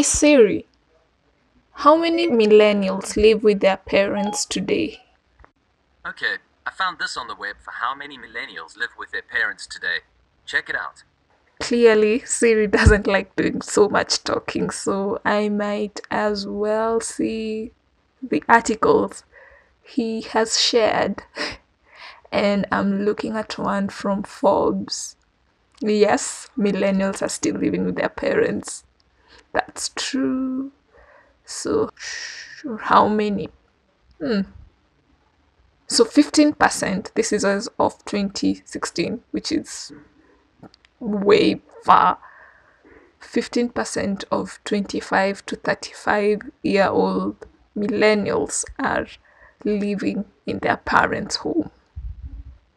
Hey Siri, how many millennials live with their parents today? Okay, I found this on the web for how many millennials live with their parents today. Check it out. Clearly, Siri doesn't like doing so much talking, so I might as well see the articles he has shared. And I'm looking at one from Forbes. Yes, millennials are still living with their parents. That's true. So, how many? Hmm. So 15%, this is as of 2016, which is way far. 15% of 25 to 35 year old millennials are living in their parents' home.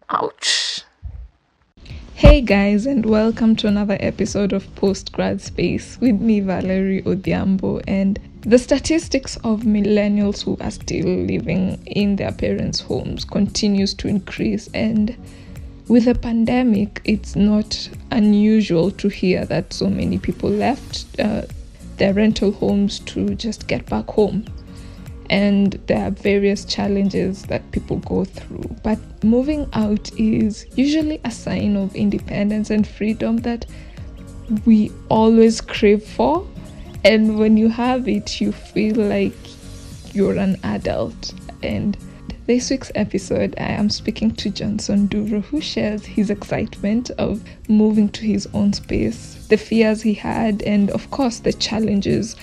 Ouch. Hey guys, and welcome to another episode of Postgrad Space with me, Valerie Odhiambo. And the statistics of millennials who are still living in their parents' homes continues to increase. And with the pandemic, it's not unusual to hear that so many people left uh, their rental homes to just get back home and there are various challenges that people go through. But moving out is usually a sign of independence and freedom that we always crave for. And when you have it, you feel like you're an adult. And this week's episode, I am speaking to Johnson Duro, who shares his excitement of moving to his own space, the fears he had, and of course, the challenges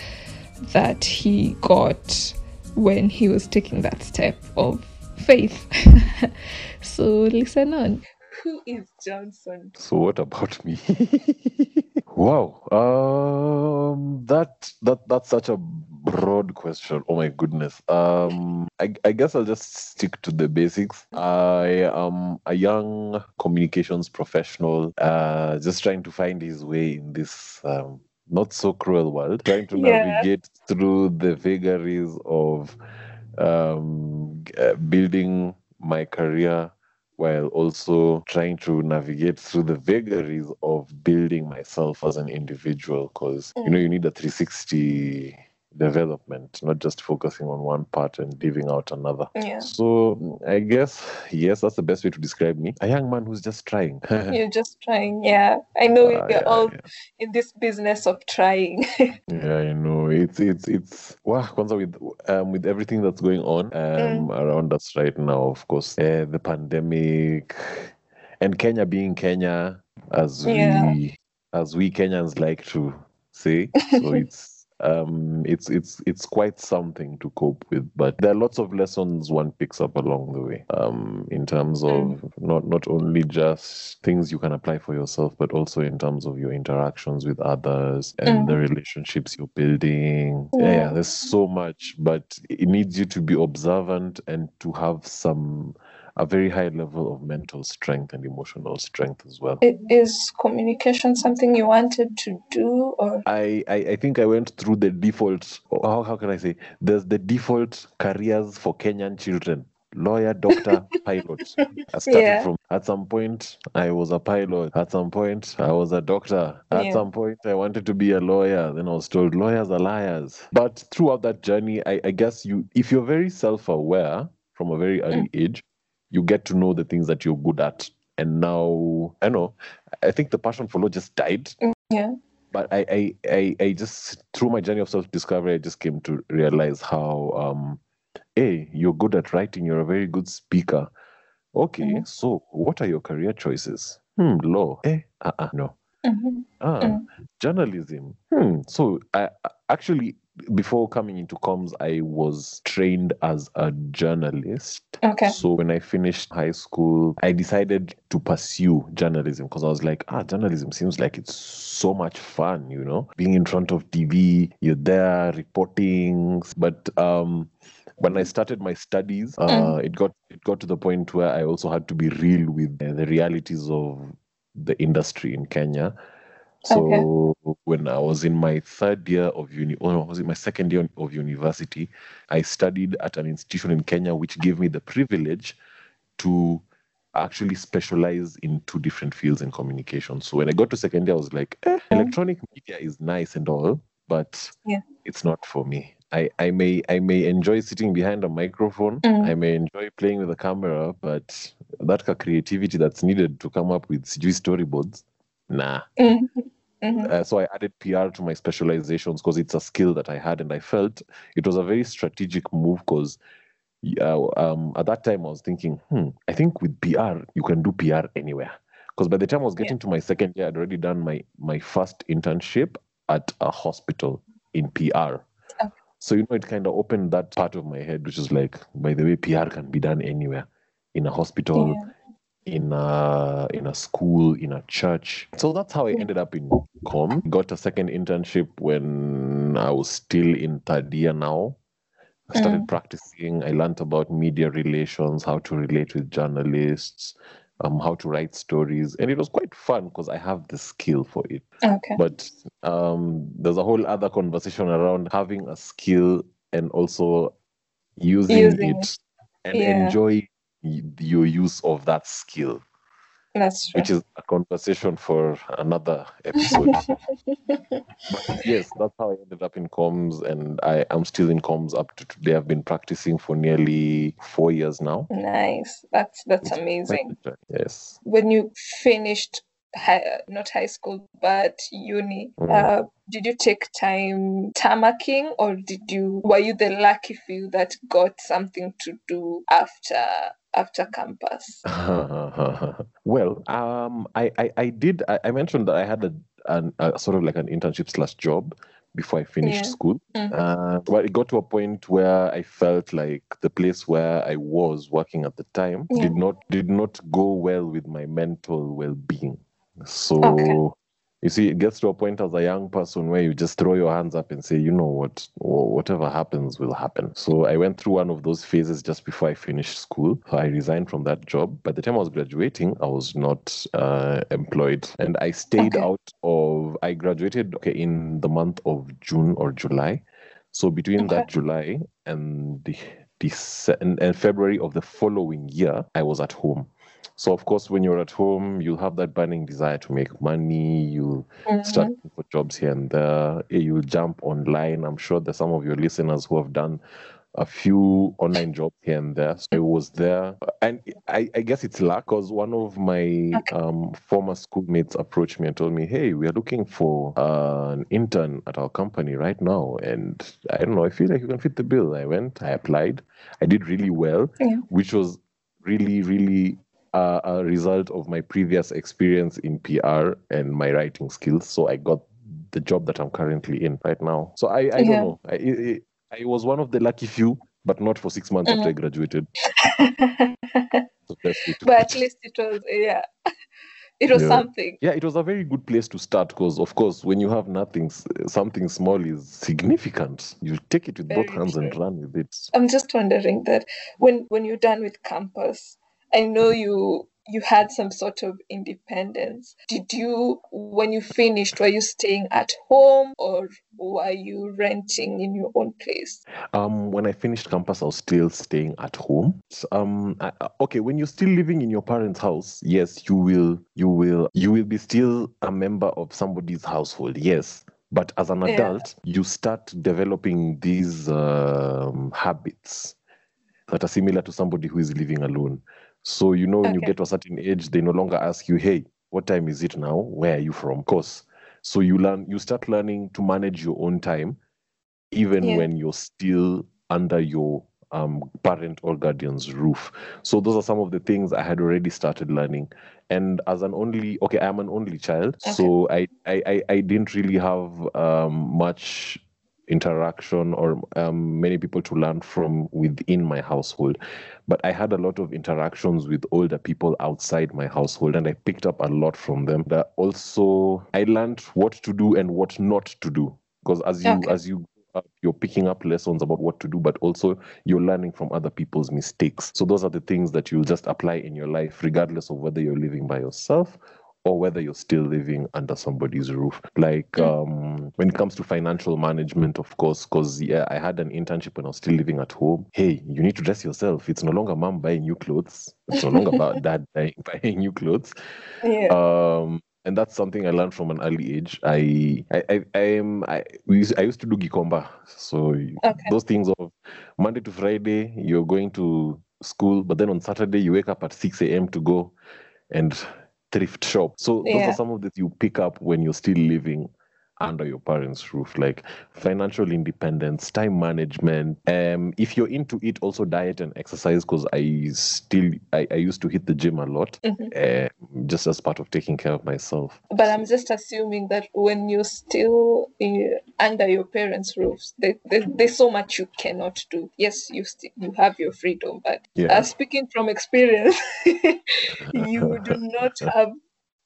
that he got when he was taking that step of faith. so listen on. Who is Johnson? So what about me? wow. Um that that that's such a broad question. Oh my goodness. Um I, I guess I'll just stick to the basics. I am a young communications professional, uh just trying to find his way in this um not so cruel world, trying to Yeah. navigate through the vagaries of um, uh, building my career while also trying to navigate through the vagaries of building myself as an individual because you know you need a 360 development not just focusing on one part and leaving out another Yeah. so i guess yes that's the best way to describe me a young man who's just trying You're just trying. Yeah. I know Ah, we're yeah, all yeah. in this business of trying. Yeah, I know. It's it's it's wow, kwanza with um with everything that's going on um around us right now, of course. Uh, the pandemic and Kenya being Kenya as Yeah. we as we Kenyans like to say. So it's um it's it's it's quite something to cope with. But there are lots of lessons one picks up along the way. Um in terms of not not only just things you can apply for yourself, but also in terms of your interactions with others and the relationships you're building. Yeah, yeah, Yeah. there's so much, but it needs you to be observant and to have some a very high level of mental strength and emotional strength as well. Is communication something you wanted to do or I, I, I think I went through the default, how, how can I say? There's the default careers for Kenyan children lawyer, doctor, pilot. I started Yeah. from, at some point, I was a pilot. At some point, I was a doctor. At Yeah. some point, I wanted to be a lawyer. Then I was told lawyers are liars. But throughout that journey, I, I guess you, if you're very self aware from a very early mm. age, you get to know the things that you're good at. And now, I know, I think the passion for law just died yeah. but I, I, I, I just through my journey of self discovery, I just came to realize how um, hey, you're good at writing. You're a very good speaker. Okay, Mhm. so what are your career choices? Hmm, law. Eh, uh, uh no. Mhm. Ah, Mm. journalism. Hmm. So I I- actually before coming into comms, I was trained as a journalist. Okay. So when I finished high school, I decided to pursue journalism because I was like, ah, journalism seems like it's so much fun, you know, being in front of TV, you're there reporting. But um, when I started my studies, uh, it got it got to the point where I also had to be real with the realities of the industry in Kenya. So when I was in my third year of uni, or no, was it my second year of university? I studied at an institution in Kenya, which gave me the privilege to actually specialize in two different fields in communication. So when I got to second year, I was like, eh, electronic media is nice and all, but Yeah. it's not for me. I, I may I may enjoy sitting behind a microphone. Mm. I may enjoy playing with a camera, but that creativity that's needed to come up with storyboards, nah. Mhm. Mhm. Uh, so I added PR to my specializations because it's a skill that I had, and I felt it was a very strategic move because uh, um, at that time I was thinking, hmm, I think with PR you can do PR anywhere. Because by the time I was getting to my second year, I'd already done my my first internship at a hospital in PR. Okay. So you know, it kind of opened that part of my head, which is like, by the way, PR can be done anywhere, in a hospital, Yeah. In a in a school, in a church. So that's how I ended up in com. Got a second internship when I was still in third year now. I started Mm. practicing. I learned about media relations, how to relate with journalists, um, how to write stories, and it was quite fun because I have the skill for it. Okay. But um, there's a whole other conversation around having a skill and also using, Using it and Yeah. enjoy y- your use of that skill, That's true. which is a conversation for another episode. yes, that's how I ended up in comms, and I am still in comms up to today. I've been practicing for nearly four years now. Nice. That's that's It's amazing. Yes. When you finished high, not high school but uni, Mm. uh, did you take time tarmacking or did you were you the lucky few that got something to do after after campus? well, um, I, I, I did. I, I mentioned that I had a, an, a sort of like an internship slash job before I finished Yeah. school. Mhm. Uh, but it got to a point where I felt like the place where I was working at the time Yeah. did not did not go well with my mental well being. So. Okay. You see, it gets to a point as a young person where you just throw your hands up and say, you know what, whatever happens will happen. So I went through one of those phases just before I finished school. So I resigned from that job. By the time I was graduating, I was not uh, employed, and I stayed Okay. out of. I graduated okay in the month of June or July. So between that July and the, and, and February of the following year, I was at home. So of course, when you're at home, you'll have that burning desire to make money. You'll start Mhm. looking for jobs here and there. Eh, You'll jump online. I'm sure there's some of your listeners who have done a few online jobs here and there. So I was there, and I, I guess it's luck because one of my Okay. um, former schoolmates approached me and told me, "Hey, we are looking for uh, an intern at our company right now, and I don't know. I feel like you can fit the bill." I went, I applied, I did really well, Yeah. which was really, really uh, a result of my previous experience in PR and my writing skills. So I got the job that I'm currently in right now. So I, I don't know. I, I, I was one of the lucky few, but not for six months after I graduated. So but at least it was yeah. It was Yeah. something. Yeah, it was a very good place to start because, of course, when you have nothing, something small is significant. You take it with both Very hands and run with it. I'm just wondering that when when you're done with campus, I know you you had some sort of independence. Did you when you finished, were you staying at home or were you renting in your own place? Um, when I finished campus, I was still staying at home. S- Um, I, okay, when you're still living in your parents' house, yes, you will, you will, you will be still a member of somebody's household. Yes, but as an Yeah. adult, you start developing these um, habits that are similar to somebody who is living alone. So you know, when you get to a certain age, they no longer ask you, "Hey, what time is it now? Where are you from?" Of course. So you learn, you start learning to manage your own time even Yeah. when you're still under your um, parent or guardian's roof. So those are some of the things I had already started learning. And as an only, okay, I'm an only child, Okay. so I, I, I, I didn't really have um, much interaction or um, many people to learn from within my household. But I had a lot of interactions with older people outside my household, and I picked up a lot from them. That also, I learned what to do and what not to do because as you Okay. as you grow up, you're picking up lessons about what to do but also you're learning from other people's mistakes so those are the things that you'll just apply in your life regardless of whether you're living by yourself or whether you're still living under somebody's roof like um when it comes to financial management of course because yeah i had an internship when i was still living at home hey you need to dress yourself it's no longer mom buying new clothes it's no longer about dad buying, buying new clothes Yeah. um and that's something I learned from an early age. I I I, I am I we used, I used to do gikomba, so Okay. those things of Monday to Friday you're going to school, but then on Saturday you wake up at six a.m. to go and thrift shop. So those are some of the you pick up when you're still living under your parents' roof, like financial independence, time management. Um, if you're into it, also diet and exercise, because I still I, I used to hit the gym a lot, Mhm. uh, just as part of taking care of myself. But I'm just assuming that when you're still uh, under your parents' roofs, there, there, there's so much you cannot do. Yes, you still you have your freedom, but Yeah. uh, speaking from experience, you do not have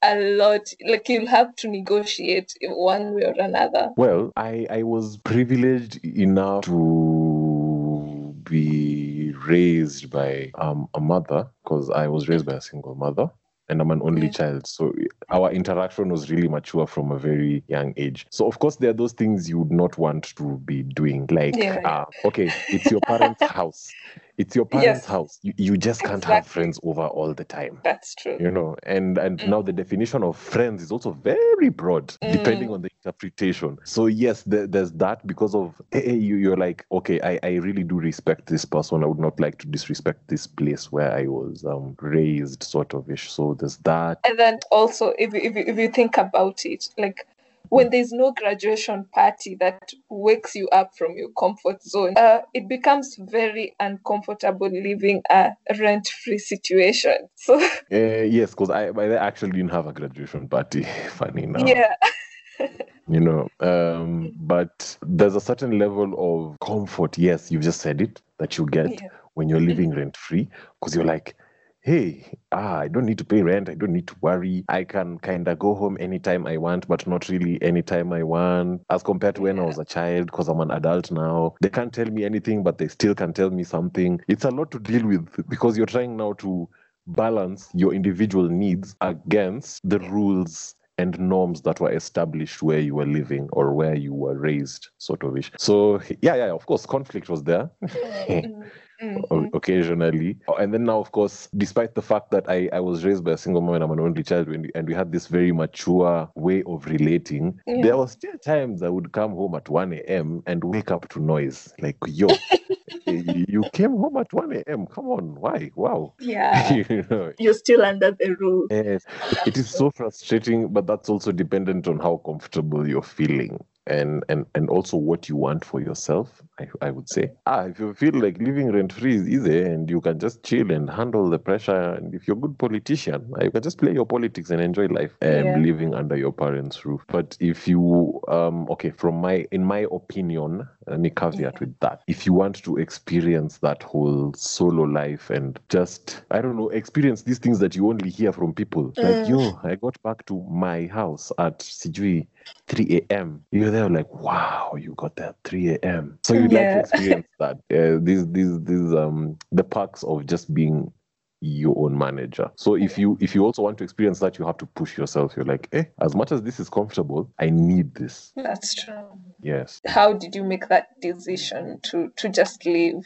a lot. Like you'll have to negotiate one way or another. Well, I, I was privileged enough to be raised by um, a mother because I was raised by a single mother and I'm an only Mm. child. So our interaction was really mature from a very young age. So, of course, there are those things you would not want to be doing. Like, Yeah, yeah. uh, okay, it's your parents' house. It's your parents' Yes. house. You, you just can't have friends over all the time That's true. you know and and Mm. now the definition of friends is also very broad depending Mm. on the interpretation so yes there, there's that because of eh, eh, you, you're like okay I, I really do respect this person i would not like to disrespect this place where i was um raised sort of ish so there's that And then also, if you, if you, if you think about it, like when there's no graduation party that wakes you up from your comfort zone, uh, it becomes very uncomfortable living a rent-free situation. So uh, yes because I, I actually didn't have a graduation party funny enough. Yeah, you know um but there's a certain level of comfort yes you just said it that you get yeah, when you're living rent free because you're like hey ah i don't need to pay rent i don't need to worry. I can kind of go home anytime i want but not really anytime i want. As compared to when i was a child because i'm an adult now they can't tell me anything but they still can tell me something. It's a lot to deal with because you're trying now to balance your individual needs against the rules and norms that were established where you were living or where you were raised sort of ish. So yeah yeah of course conflict was there Mm, mm, o- mm. occasionally. And then now, of course, despite the fact that I, I was raised by a single mom and I'm an only child, and, and we had this very mature way of relating, Yeah. there was still times I would come home at 1 a.m. and wake up to noise. Like, yo, you came home at 1 a.m. Come on, why? Wow. yeah, you know, you're still under the rule. Yes, it is so frustrating, but that's also dependent on how comfortable you're feeling and and and also what you want for yourself. I, I would say, ah, if you feel like living rent free is easy and you can just chill and handle the pressure, and if you're a good politician, uh, you can just play your politics and enjoy life, um, Yeah. living under your parents' roof. But if you, um, okay, from my in my opinion, let me caveat Yeah. with that. If you want to experience that whole solo life and just, I don't know, experience these things that you only hear from people, like, Mm. yo, I got back to my house at Sijui 3 a.m. You're there like, wow, you got there at 3 a.m. So you'd like to experience that. Uh, these, these, these, um, the perks of just being your own manager. So if you if you also want to experience that, you have to push yourself. You're like, eh, as much as this is comfortable, I need this. That's true. Yes. How did you make that decision to to just leave?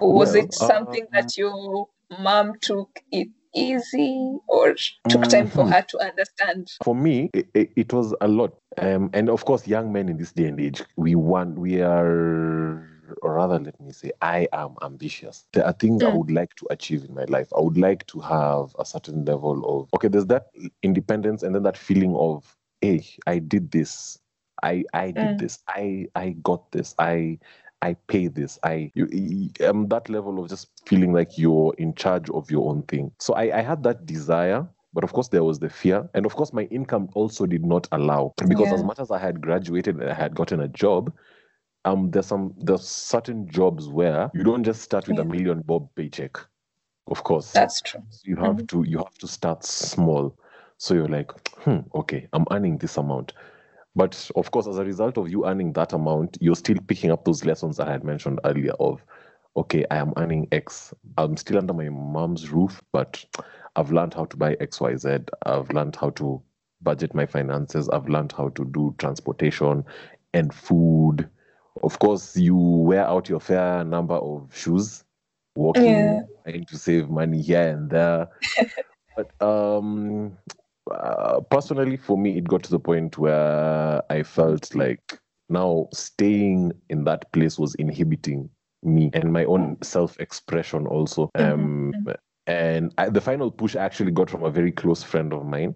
Or was Well, it something um, that your mom took it easy or took time for Mhm. her to understand? for me it, it, was a lot um and of course young men in this day and age we want we are or rather let me say i am ambitious there are things i Mm. would like to achieve in my life i would like to have a certain level of okay there's that independence and then that feeling of hey i did this i i did Mm. this i i got this i I pay this. I you, um that level of just feeling like you're in charge of your own thing. So I, I had that desire, but of course there was the fear, and of course my income also did not allow because as Yeah. much as I had graduated and I had gotten a job, um there's some there's certain jobs where you don't just start with a million bob paycheck. Of course, That's true. so you have to you have to start small. So you're like, hmm, okay, I'm earning this amount. But of course, as a result of you earning that amount, you're still picking up those lessons that I had mentioned earlier of, okay, I am earning X. I'm still under my mom's roof, but I've learned how to buy X, Y, Z. I've learned how to budget my finances. I've learned how to do transportation and food. Of course, you wear out your fair number of shoes, walking, Yeah. trying to save money here and there. but um uh, personally, for me, it got to the point where I felt like now staying in that place was inhibiting me and my own self-expression also. Um, Mhm. and I, the final push I actually got from a very close friend of mine.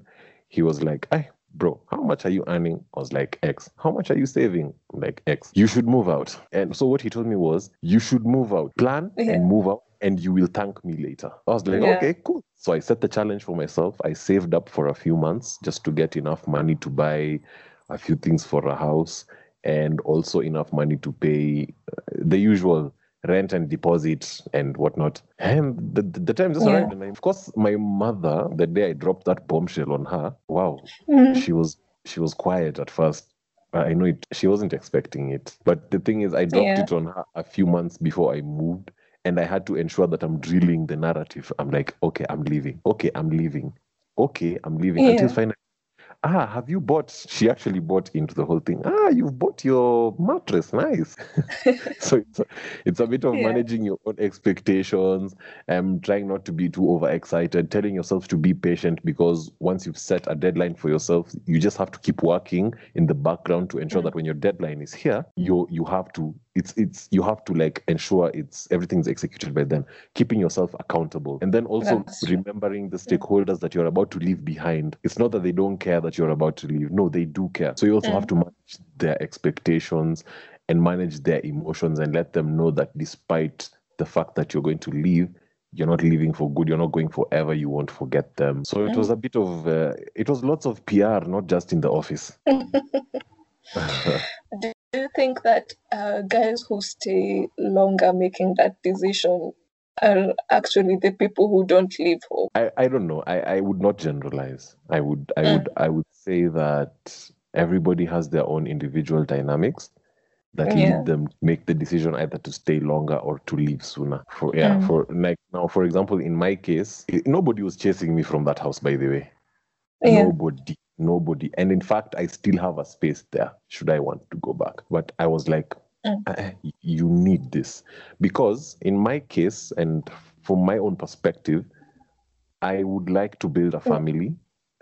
He was like, "Hey, bro, how much are you earning?" I was like, "X." How much are you saving? I'm like X. You should move out. And so what he told me was, "You should move out. Plan Yeah. and move out, and you will thank me later." I was like, Yeah. "Okay, cool." So I set the challenge for myself. I saved up for a few months just to get enough money to buy a few things for a house and also enough money to pay uh, the usual rent and deposit and whatnot. And the, the, the time just Yeah. arrived. And I, of course, my mother, the day I dropped that bombshell on her, wow, Mm. she was she was quiet at first. I know it. She wasn't expecting it. But the thing is, I dropped Yeah. it on her a few months before I moved, and I had to ensure that I'm drilling the narrative. I'm like, okay, I'm leaving. Okay, I'm leaving. Okay, I'm leaving. Until finally, ah, have you bought? She actually bought into the whole thing. Ah, you've bought your mattress. Nice. so it's a, it's a bit of Yeah. managing your own expectations and trying not to be too overexcited, telling yourself to be patient because once you've set a deadline for yourself, you just have to keep working in the background to ensure Mm. that when your deadline is here, you you have to it's it's you have to like ensure it's everything's executed by them keeping yourself accountable. And then also That's remembering the stakeholders that you're about to leave behind. It's not that they don't care that you're about to leave. No, they do care. So you also have to manage their expectations and manage their emotions and let them know that despite the fact that you're going to leave, you're not leaving for good. You're not going forever. You won't forget them. So it was a bit of, uh, it was lots of PR, not just in the office. Do you think that uh, guys who stay longer making that decision are actually the people who don't leave home? I, I don't know. I, I would not generalize. I would I Mm. would I would say that everybody has their own individual dynamics that Yeah. lead them make the decision either to stay longer or to leave sooner. For yeah, Mm. for like now, for example, in my case, nobody was chasing me from that house, by the way. Yeah. Nobody, nobody. And in fact, I still have a space there should I want to go back. But I was like, Mm. "Eh, you need this. Because in my case, and from my own perspective, I would like to build a family.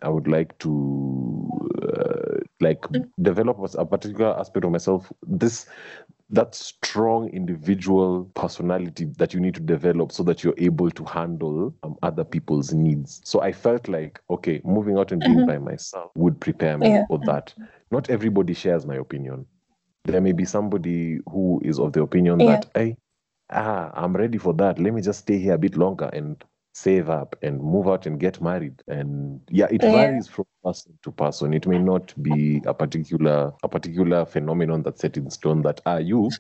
I would like to uh, like Mm. develop a a particular aspect of myself. This that strong individual personality that you need to develop so that you're able to handle um, other people's needs. So I felt like, okay, moving out and being Mhm. by myself would prepare me Yeah. for that. Not everybody shares my opinion. There may be somebody who is of the opinion Yeah. that, hey, ah, I'm ready for that. Let me just stay here a bit longer and save up and move out and get married. And yeah, it Yeah. varies from person to person. It may not be a particular a particular phenomenon that's set in stone that ah you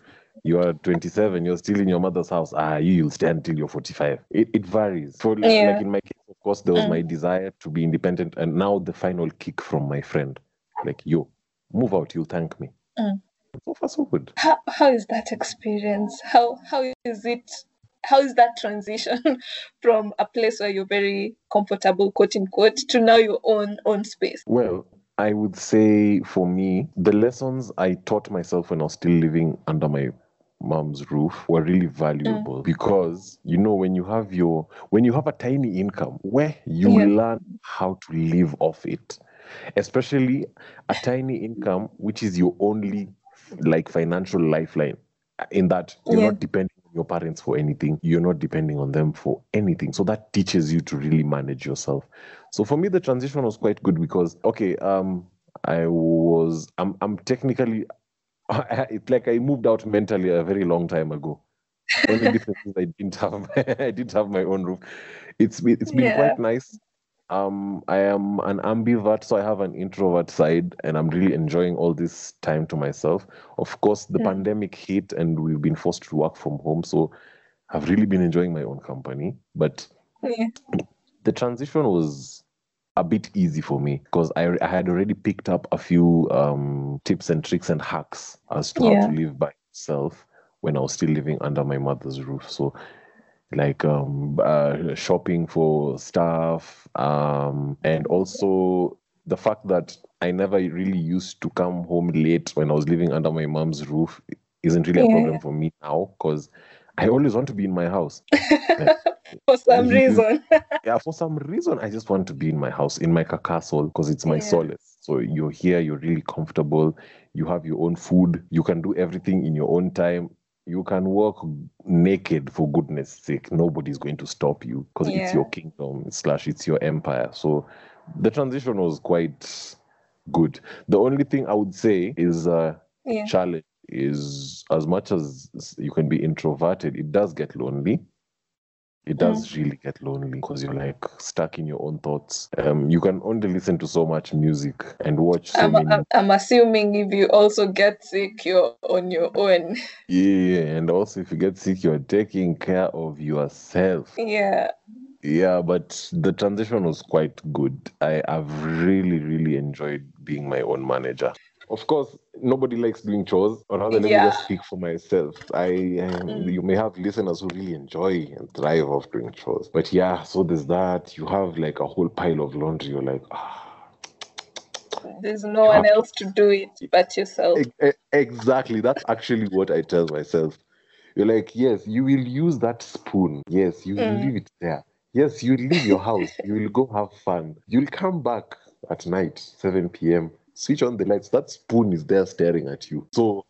you are 27, you're still in your mother's house. Ah, you you'll stay until you're 45. It it varies. For Yeah. like in my case, of course, there was Mm. my desire to be independent, and now the final kick from my friend, like yo, move out, you'll thank me. Mm. So far, so good. How how is that experience? How how is it? How is that transition from a place where you're very comfortable, quote unquote, to now your own own space? Well, I would say for me, the lessons I taught myself when I was still living under my mom's roof were really valuable mm. because you know when you have your when you have a tiny income where you Yeah. learn how to live off it especially a tiny income which is your only like financial lifeline uh, in that you're Yeah. not depending your parents for anything you're not depending on them for anything. So that teaches you to really manage yourself. So for me the transition was quite good because okay um i was i'm, I'm technically it's like i moved out mentally a very long time ago. Only difference is i didn't have i didn't have my own roof. It's been it's been Yeah. quite nice um i am an ambivert so i have an introvert side and i'm really enjoying all this time to myself of course the Mm. pandemic hit and we've been forced to work from home so i've really been enjoying my own company but Yeah. the transition was a bit easy for me because I, I had already picked up a few um, tips and tricks and hacks as to Yeah. how to live by myself when I was still living under my mother's roof. So, like um, uh, shopping for stuff, um, and also the fact that I never really used to come home late when I was living under my mom's roof isn't really a problem for me now because I always want to be in my house. For some reason. yeah, for some reason, I just want to be in my house, in my castle, because it's my Yeah. solace. So you're here, you're really comfortable. You have your own food. You can do everything in your own time. You can walk naked for goodness sake. Nobody's going to stop you because Yeah. it's your kingdom slash it's your empire. So the transition was quite good. The only thing I would say is uh, yeah. challenge is as much as you can be introverted, it does get lonely. It does really get lonely because you're like stuck in your own thoughts. Um, you can only listen to so much music and watch so I'm, many. I'm, I'm assuming if you also get sick, you're on your own. Yeah, and also if you get sick, you're taking care of yourself. Yeah. Yeah, but the transition was quite good. I have really, really enjoyed being my own manager. Of course, nobody likes doing chores, or rather, let Yeah. me just speak for myself. I, um, Mm. you may have listeners who really enjoy and thrive off doing chores, but yeah, so there's that. You have like a whole pile of laundry. You're like, ah, There's no one else to do it but yourself. Exactly. That's actually what I tell myself. You're like, yes, you will use that spoon. Yes, you will Mm. leave it there. Yes, you leave your house. you will go have fun. You'll come back at night, 7 p.m., switch on the lights. That spoon is there staring at you. So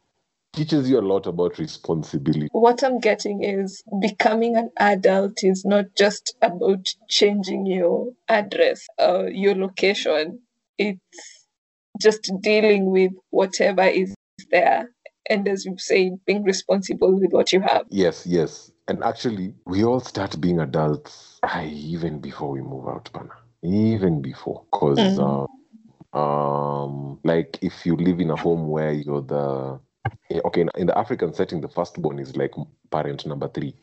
teaches you a lot about responsibility. What I'm getting is becoming an adult is not just about changing your address, uh, your location. It's just dealing with whatever is there. And as you say, being responsible with what you have. Yes, yes. And actually, we all start being adults aye, even before we move out, Bana. Even before. Because, Mm. uh, um, like, if you live in a home where you're the eh, okay, in, in the African setting, the firstborn is like parent number three.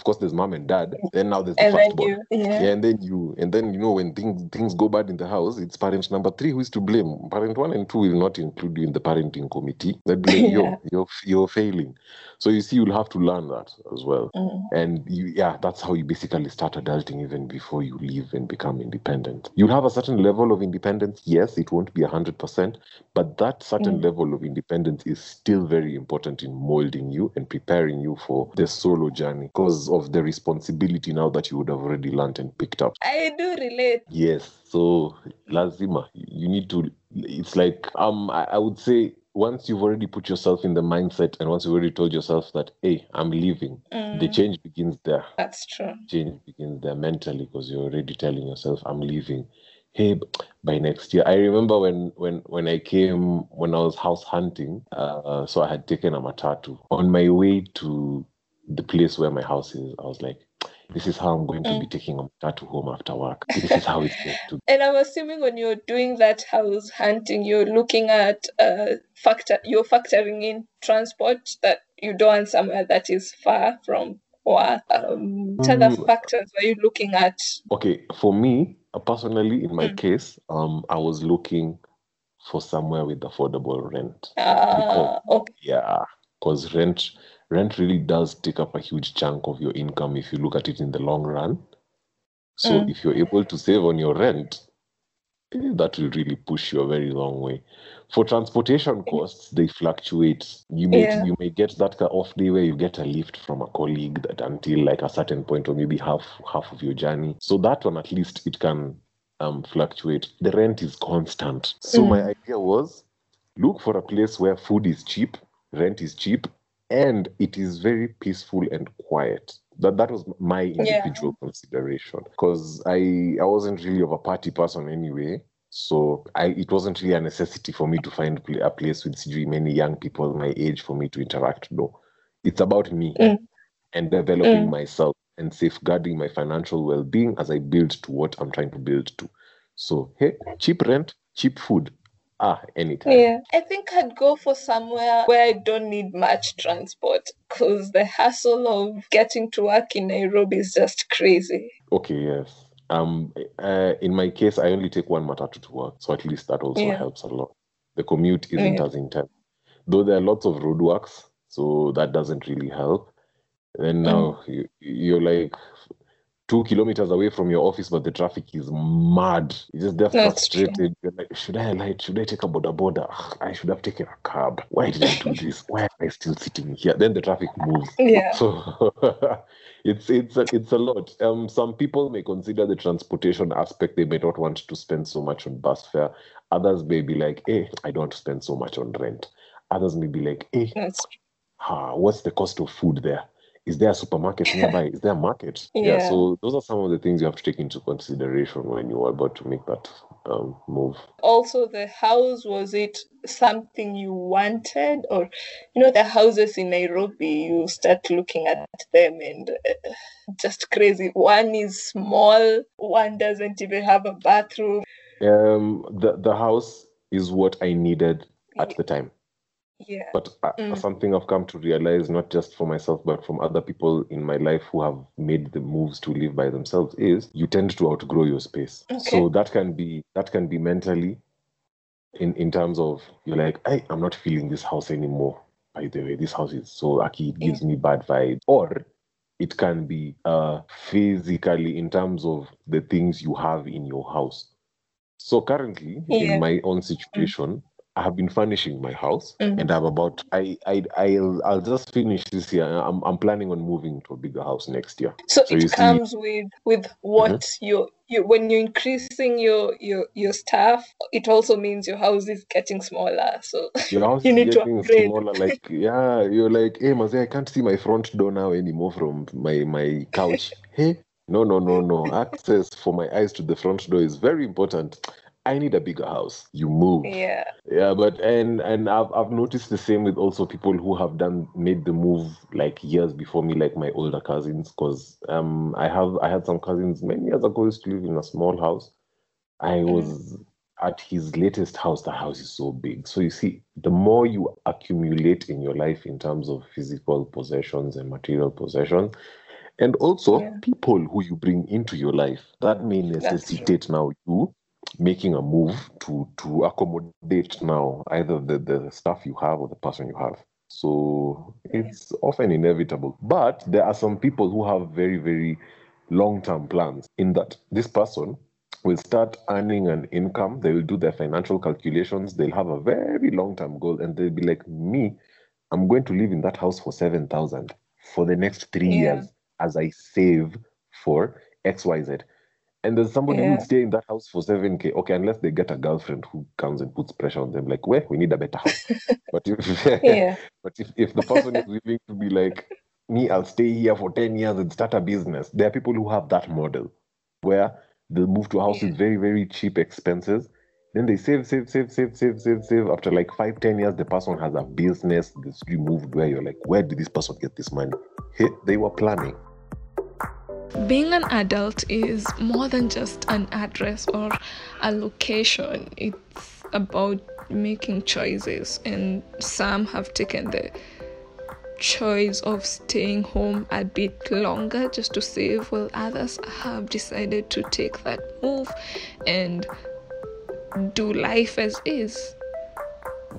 Of course, there's mom and dad. Then now there's the And firstborn. you, yeah. Yeah, and then you, and then you know when things things go bad in the house, it's parent number three who is to blame. Parent one and two will not include you in the parenting committee. They blame Yeah. you. You're you're failing. So you see, you'll have to learn that as well. Mm. And you, yeah, that's how you basically start adulting even before you leave and become independent. You'll have a certain level of independence. Yes, it won't be 100%, but that certain Mm. level of independence is still very important in molding you and preparing you for the solo journey because of the responsibility now that you would have already learned and picked up. I do relate. Yes, so lazima, you need to. It's like um, I, I would say once you've already put yourself in the mindset and once you've already told yourself that hey, I'm leaving, the Mm, change begins there. that's true. Change begins there mentally because you're already telling yourself I'm leaving. Hey, by next year. I remember when when when I came when I was house hunting. Uh, so I had taken a matatu on my way to the place where my house is. I was like, this is how I'm going to be Mm. taking a matatu home after work. This is how it's going to And I'm assuming when you're doing that house hunting, you're looking at uh, factor, you're factoring in transport that you don't want somewhere that is far from work. Um, what other Mm. factors are you looking at? Okay, for me uh, personally, in my Mm. case, um, I was looking for somewhere with affordable rent. Uh, okay. Yeah, because rent rent really does take up a huge chunk of your income if you look at it in the long run. So Mm. if you're able to save on your rent, eh, that will really push you a very long way. For transportation costs, they fluctuate. You may Yeah. you may get that off day where you get a lift from a colleague that until like a certain point or maybe half half of your journey. So that one at least it can um, fluctuate. The rent is constant. So my Mm. idea was look for a place where food is cheap, rent is cheap, and it is very peaceful and quiet. That that was my individual consideration because I I wasn't really of a party person anyway. So I it wasn't really a necessity for me to find a place with many young people my age for me to interact. No, it's about me Mm. and developing Mm. myself and safeguarding my financial well-being as I build to what I'm trying to build to. So hey, cheap rent, cheap food. Ah, anytime. Yeah, I think I'd go for somewhere where I don't need much transport because the hassle of getting to work in Nairobi is just crazy. Okay, yes. Um, uh, in my case, I only take one matatu to work, so at least that also Yeah. helps a lot. The commute isn't Yeah. as intense, though there are lots of roadworks, so that doesn't really help. And now you, you're like two kilometers away from your office, but the traffic is mad. You're just there That's frustrated. You're like, should I alight? Should I take a boda boda? I should have taken a cab. Why did I do this? Why am I still sitting here? Then the traffic moves. Yeah. So it's it's a, it's a lot. Um, some people may consider the transportation aspect. They may not want to spend so much on bus fare. Others may be like, "Hey, I don't want to spend so much on rent." Others may be like, "Hey, That's ah, what's the cost of food there? Is there a supermarket nearby? Is there a market? Yeah. So those are some of the things you have to take into consideration when you are about to make that um, move. also the house was it something you wanted or you know the houses in nairobi you start looking at them and uh, just crazy one is small one doesn't even have a bathroom Um, the the house is what I needed at the time. Yeah But uh, Mm. something I've come to realize, not just for myself, but from other people in my life who have made the moves to live by themselves, is you tend to outgrow your space. Okay. So that can be that can be mentally, in in terms of you're like, hey, I'm not feeling this house anymore. By the way, this house is so lucky; it Yeah. gives me bad vibes. Or it can be uh physically in terms of the things you have in your house. So currently, Yeah. in my own situation, I have been furnishing my house, Mhm. and I'm about I I I'll I'll just finish this year. I'm I'm planning on moving to a bigger house next year. so, So it see- comes with with what you you when you're increasing your your your staff it also means your house is getting smaller so Your house You is need to getting upgrade. smaller. Like yeah, you're like, hey, Maze, I can't see my front door now anymore from my my couch. hey, no no no no. Access for my eyes to the front door is very important. I need a bigger house. You move. yeah Yeah, but and and I've I've noticed the same with also people who have done made the move like years before me, like my older cousins, because um I have I had some cousins many years ago used to live in a small house. I Mhm. was at his latest house, the house is so big. So you see, the more you accumulate in your life in terms of physical possessions and material possessions, and also Yeah. people who you bring into your life, that may necessitate now you making a move to to accommodate now either the, the stuff you have or the person you have. So it's often inevitable. But there are some people who have very, very long term plans in that this person will start earning an income, they will do their financial calculations, they'll have a very long term goal, and they'll be like, Me, I'm going to live in that house for 7,000 for the next three Yeah. years as I save for XYZ. And there's somebody who Yeah. would stay in that house for 7K. Okay, unless they get a girlfriend who comes and puts pressure on them, like, well, we need a better house. but if yeah but if, if the person is willing to be like, me, I'll stay here for 10 years and start a business, there are people who have that model where they'll move to a house with very, very cheap expenses. Then they save, save, save, save, save, save, save. After like five, ten years, the person has a business that's removed where you're like, where did this person get this money? Hey, they were planning. Being an adult is more than just an address or a location. It's about making choices, and some have taken the choice of staying home a bit longer just to save, while others have decided to take that move and do life as is.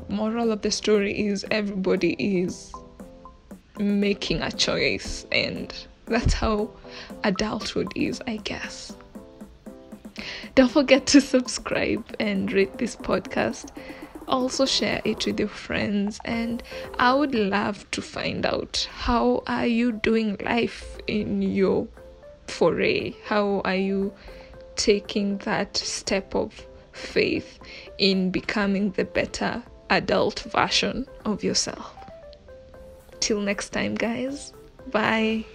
Moral of the story is everybody is making a choice, and that's how adulthood is, I guess. Don't forget to subscribe and rate this podcast. Also share it with your friends and I would love to find out how are you doing life in your foray? How are you taking that step of faith in becoming the better adult version of yourself? Till next time guys. Bye.